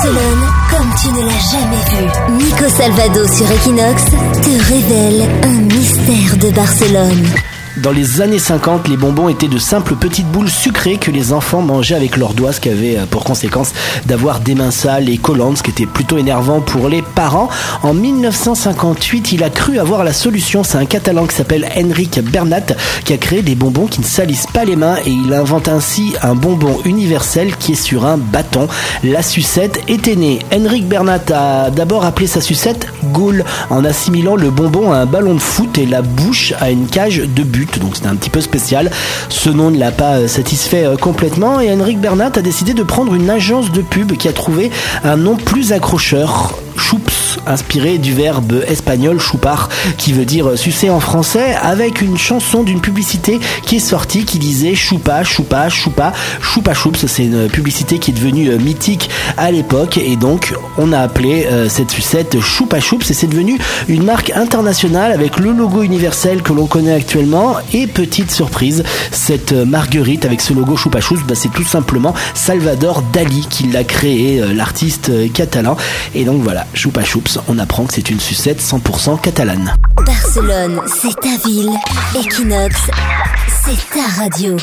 Barcelone comme tu ne l'as jamais vu. Nico Salvado sur Equinox te révèle un mystère de Barcelone. Dans les années 50, les bonbons étaient de simples petites boules sucrées que les enfants mangeaient avec leurs doigts, ce qui avait euh, pour conséquence d'avoir des mains sales et collantes, ce qui était plutôt énervant pour les parents. En 1958, il a cru avoir la solution. C'est un Catalan qui s'appelle Henrik Bernat qui a créé des bonbons qui ne salissent pas les mains et il invente ainsi un bonbon universel qui est sur un bâton. La sucette était née. Henrik Bernat a d'abord appelé sa sucette Gaulle en assimilant le bonbon à un ballon de foot et la bouche à une cage de but donc c'était un petit peu spécial. Ce nom ne l'a pas euh, satisfait euh, complètement. Et Henrik Bernat a décidé de prendre une agence de pub qui a trouvé un nom plus accrocheur, Choups, inspiré du verbe espagnol choupar, qui veut dire sucer en français, avec une chanson d'une publicité qui est sortie qui disait choupa, choupa, choupa, choupa choups. C'est une publicité qui est devenue euh, mythique à l'époque et donc on a appelé cette sucette choupa choups et c'est devenu une marque internationale avec le logo universel que l'on connaît actuellement et petite surprise, cette marguerite avec ce logo Choupa bah, c'est tout simplement Salvador Dali qui l'a créé, euh, l'artiste euh, catalan. Et donc voilà, Choupa Choups, on apprend que c'est une sucette 100% catalane. Barcelone, c'est ta ville. Equinox, c'est ta radio.